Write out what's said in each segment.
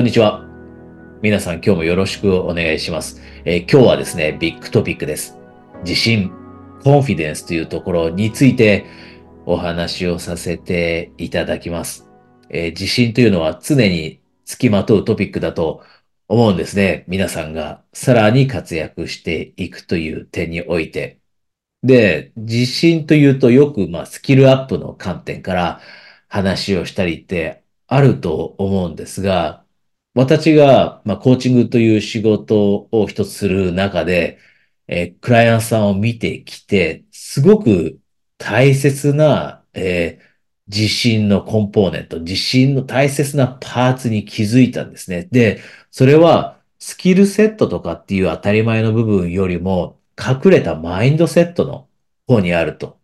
こんにちは。皆さん今日もよろしくお願いします。えー、今日はですね、ビッグトピックです。自信、コンフィデンスというところについてお話をさせていただきます。えー、自信というのは常に付きまとうトピックだと思うんですね。皆さんがさらに活躍していくという点において。で、自信というとよくまあスキルアップの観点から話をしたりってあると思うんですが、私が、まあ、コーチングという仕事を一つする中で、えー、クライアントさんを見てきて、すごく大切な、えー、自信のコンポーネント、自信の大切なパーツに気づいたんですね。で、それはスキルセットとかっていう当たり前の部分よりも隠れたマインドセットの方にあると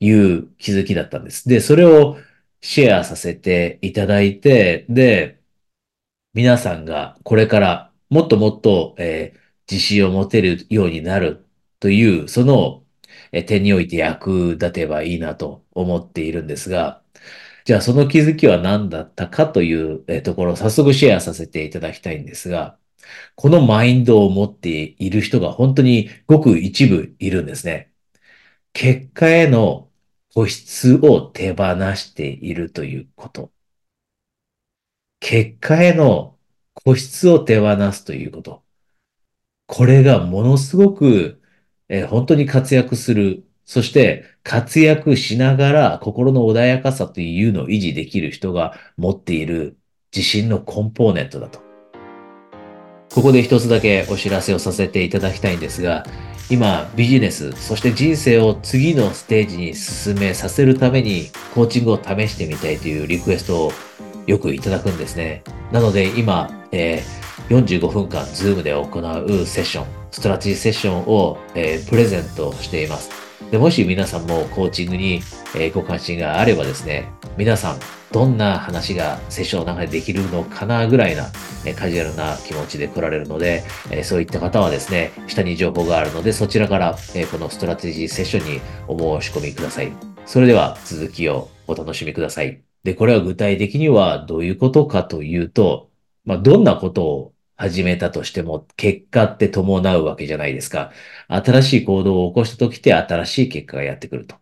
いう気づきだったんです。で、それをシェアさせていただいて、で、皆さんがこれからもっともっと、えー、自信を持てるようになるという、その、えー、点において役立てばいいなと思っているんですが、じゃあその気づきは何だったかという、ところを早速シェアさせていただきたいんですが、このマインドを持っている人が本当にごく一部いるんですね。結果への保湿を手放しているということ。結果への固執を手放すということ。これがものすごく、えー、本当に活躍する。そして活躍しながら心の穏やかさというのを維持できる人が持っている自信のコンポーネントだと。ここで一つだけお知らせをさせていただきたいんですが、今ビジネス、そして人生を次のステージに進めさせるためにコーチングを試してみたいというリクエストをよくいただくんですね。なので今、えー、45分間 Zoom で行うセッション、ストラテジーセッションを、えー、プレゼントしています。でもし皆さんもコーチングに、えー、ご関心があればですね、皆さんどんな話がセッションの中でできるのかなぐらいな、えカジュアルな気持ちで来られるので、えそういった方はですね、下に情報があるので、そちらから、えこのストラテジーセッションにお申し込みください。それでは続きをお楽しみください。で、これは具体的にはどういうことかというと、まあ、どんなことを始めたとしても、結果って伴うわけじゃないですか。新しい行動を起こしたときって新しい結果がやってくると。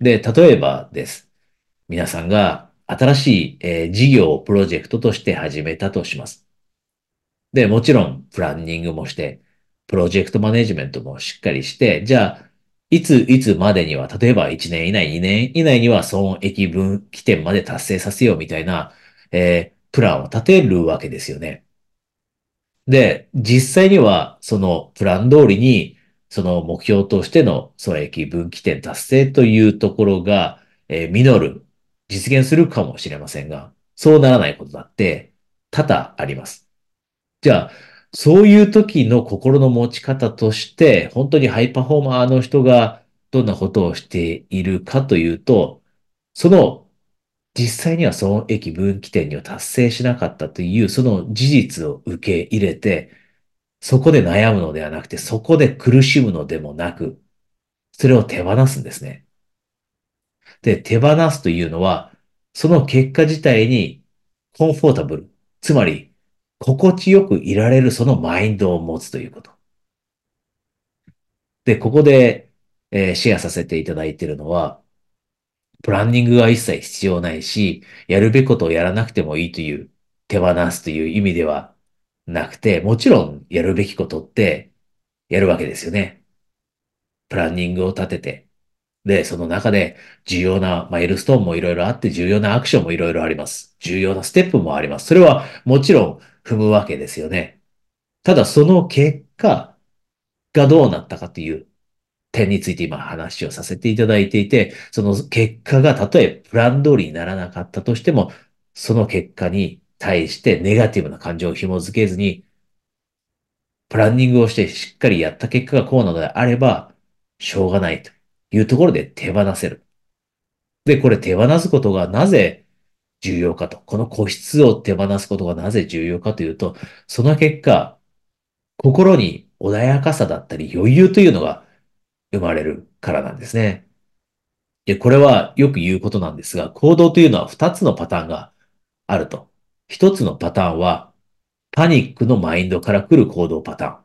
で、例えばです。皆さんが新しい、えー、事業をプロジェクトとして始めたとします。で、もちろん、プランニングもして、プロジェクトマネジメントもしっかりして、じゃあ、いついつまでには、例えば1年以内、2年以内には損益分岐点まで達成させようみたいな、えー、プランを立てるわけですよね。で、実際には、そのプラン通りに、その目標としての損益分岐点達成というところが、えー、実る、実現するかもしれませんが、そうならないことだって多々あります。じゃあ、そういう時の心の持ち方として、本当にハイパフォーマーの人がどんなことをしているかというと、その実際には損益分岐点には達成しなかったというその事実を受け入れて、そこで悩むのではなくて、そこで苦しむのでもなく、それを手放すんですね。で、手放すというのは、その結果自体にコンフォータブル、つまり心地よくいられるそのマインドを持つということ。で、ここで、えー、シェアさせていただいているのは、プランニングは一切必要ないし、やるべきことをやらなくてもいいという手放すという意味ではなくて、もちろんやるべきことってやるわけですよね。プランニングを立てて。で、その中で重要なマイルストーンもいろいろあって、重要なアクションもいろいろあります。重要なステップもあります。それはもちろん踏むわけですよね。ただその結果がどうなったかという点について今話をさせていただいていて、その結果がたとえプラン通りにならなかったとしても、その結果に対してネガティブな感情を紐づけずに、プランニングをしてしっかりやった結果がこうなのであれば、しょうがないというところで手放せる。で、これ手放すことがなぜ重要かと。この個室を手放すことがなぜ重要かというと、その結果、心に穏やかさだったり余裕というのが生まれるからなんですね。で、これはよく言うことなんですが、行動というのは2つのパターンがあると。1つのパターンは、パニックのマインドから来る行動パターン。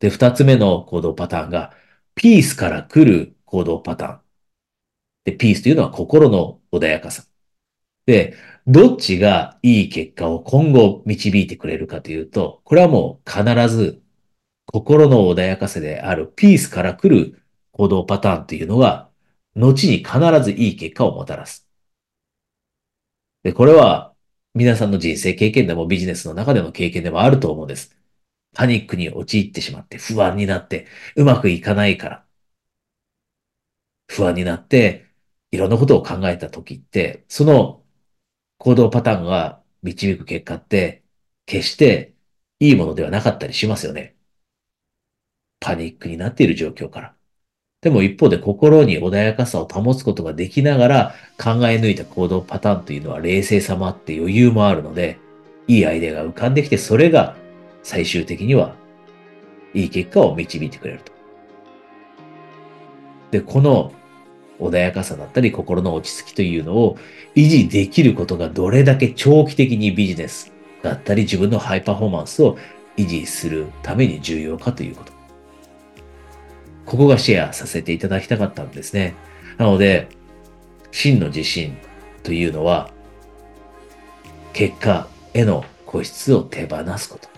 で、二つ目の行動パターンが、ピースから来る行動パターン。で、ピースというのは心の穏やかさ。で、どっちがいい結果を今後導いてくれるかというと、これはもう必ず心の穏やかさであるピースから来る行動パターンというのが、後に必ずいい結果をもたらす。で、これは皆さんの人生経験でもビジネスの中での経験でもあると思うんです。パニックに陥ってしまって不安になってうまくいかないから。不安になっていろんなことを考えた時って、その行動パターンが導く結果って、決していいものではなかったりしますよね。パニックになっている状況から。でも一方で心に穏やかさを保つことができながら考え抜いた行動パターンというのは冷静さもあって余裕もあるので、いいアイデアが浮かんできて、それが最終的にはいい結果を導いてくれると。で、この穏やかさだったり心の落ち着きというのを維持できることがどれだけ長期的にビジネスだったり自分のハイパフォーマンスを維持するために重要かということ。ここがシェアさせていただきたかったんですね。なので、真の自信というのは、結果への固執を手放すこと。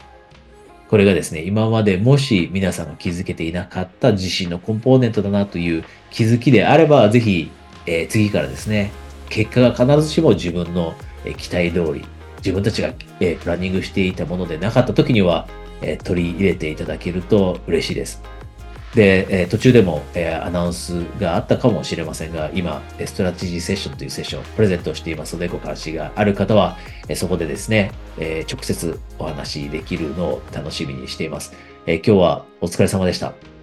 これがですね、今までもし皆さんが気づけていなかった自信のコンポーネントだなという気づきであれば、ぜひ、えー、次からですね、結果が必ずしも自分の期待通り、自分たちが、えー、プランニングしていたものでなかった時には、えー、取り入れていただけると嬉しいです。で、えー、途中でも、えー、アナウンスがあったかもしれませんが、今、ストラテジーセッションというセッションをプレゼントしていますので、ご関心がある方は、えー、そこでですね、え直接お話しできるのを楽しみにしています。え今日はお疲れ様でした。